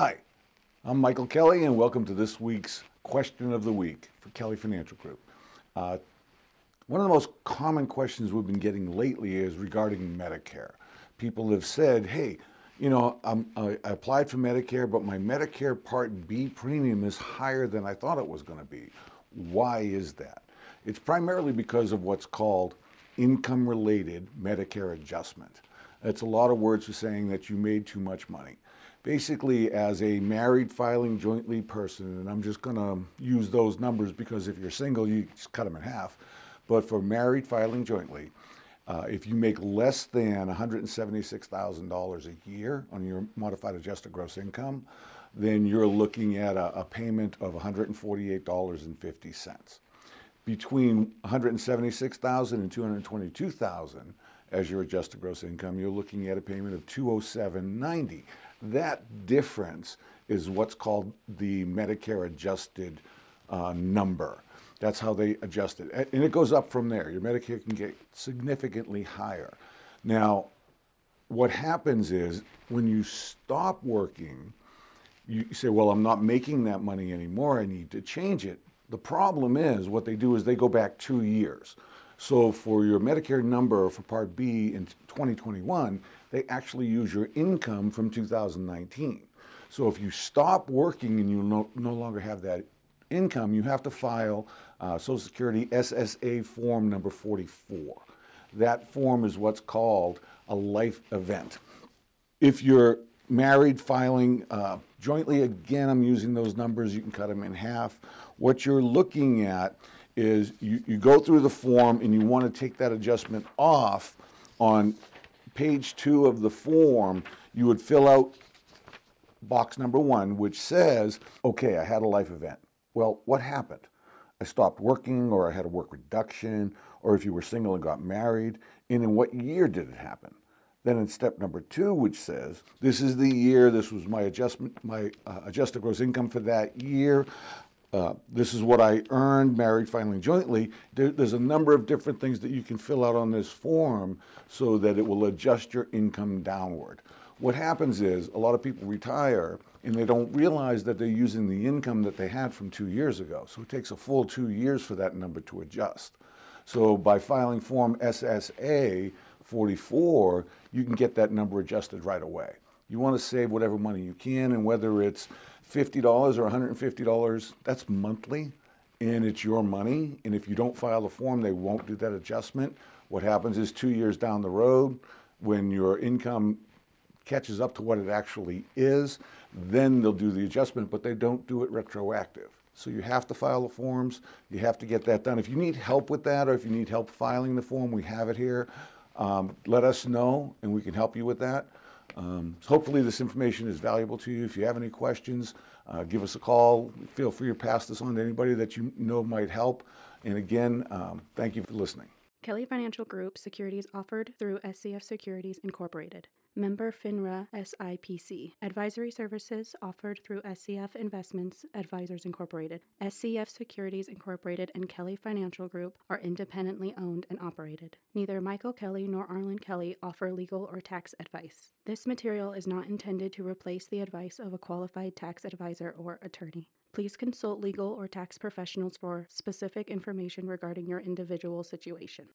Hi, I'm Michael Kelly, and welcome to this week's Question of the Week for Kelly Financial Group. Uh, one of the most common questions we've been getting lately is regarding Medicare. People have said, hey, you know, I'm, I applied for Medicare, but my Medicare Part B premium is higher than I thought it was going to be. Why is that? It's primarily because of what's called income related Medicare adjustment. It's a lot of words for saying that you made too much money. Basically, as a married filing jointly person, and I'm just going to use those numbers because if you're single, you just cut them in half. But for married filing jointly, uh, if you make less than $176,000 a year on your modified adjusted gross income, then you're looking at a, a payment of $148.50 between $176,000 and $222,000 as your adjusted gross income, you're looking at a payment of 207.90. That difference is what's called the Medicare adjusted uh, number. That's how they adjust it. And it goes up from there. Your Medicare can get significantly higher. Now, what happens is when you stop working, you say, Well, I'm not making that money anymore. I need to change it. The problem is what they do is they go back two years. So for your Medicare number for Part B in 2021, they actually use your income from 2019. So if you stop working and you no, no longer have that income, you have to file uh, Social Security SSA form number 44. That form is what's called a life event. If you're married filing uh, jointly, again, I'm using those numbers, you can cut them in half. What you're looking at is you, you go through the form and you want to take that adjustment off on page two of the form, you would fill out box number one, which says, okay, I had a life event. Well, what happened? I stopped working, or I had a work reduction, or if you were single and got married, and in what year did it happen? Then in step number two, which says, this is the year, this was my adjustment, my uh, adjusted gross income for that year. Uh, this is what I earned, married, filing jointly. There, there's a number of different things that you can fill out on this form so that it will adjust your income downward. What happens is a lot of people retire and they don't realize that they're using the income that they had from two years ago. So it takes a full two years for that number to adjust. So by filing Form SSA 44, you can get that number adjusted right away. You want to save whatever money you can, and whether it's $50 or $150, that's monthly, and it's your money. And if you don't file the form, they won't do that adjustment. What happens is two years down the road, when your income catches up to what it actually is, then they'll do the adjustment, but they don't do it retroactive. So you have to file the forms, you have to get that done. If you need help with that, or if you need help filing the form, we have it here. Um, let us know, and we can help you with that. Um, so hopefully this information is valuable to you. If you have any questions, uh, give us a call. Feel free to pass this on to anybody that you know might help. And again, um, thank you for listening. Kelly Financial Group securities offered through SCF Securities Incorporated. Member FINRA SIPC. Advisory services offered through SCF Investments Advisors Incorporated. SCF Securities Incorporated and Kelly Financial Group are independently owned and operated. Neither Michael Kelly nor Arlen Kelly offer legal or tax advice. This material is not intended to replace the advice of a qualified tax advisor or attorney. Please consult legal or tax professionals for specific information regarding your individual situation.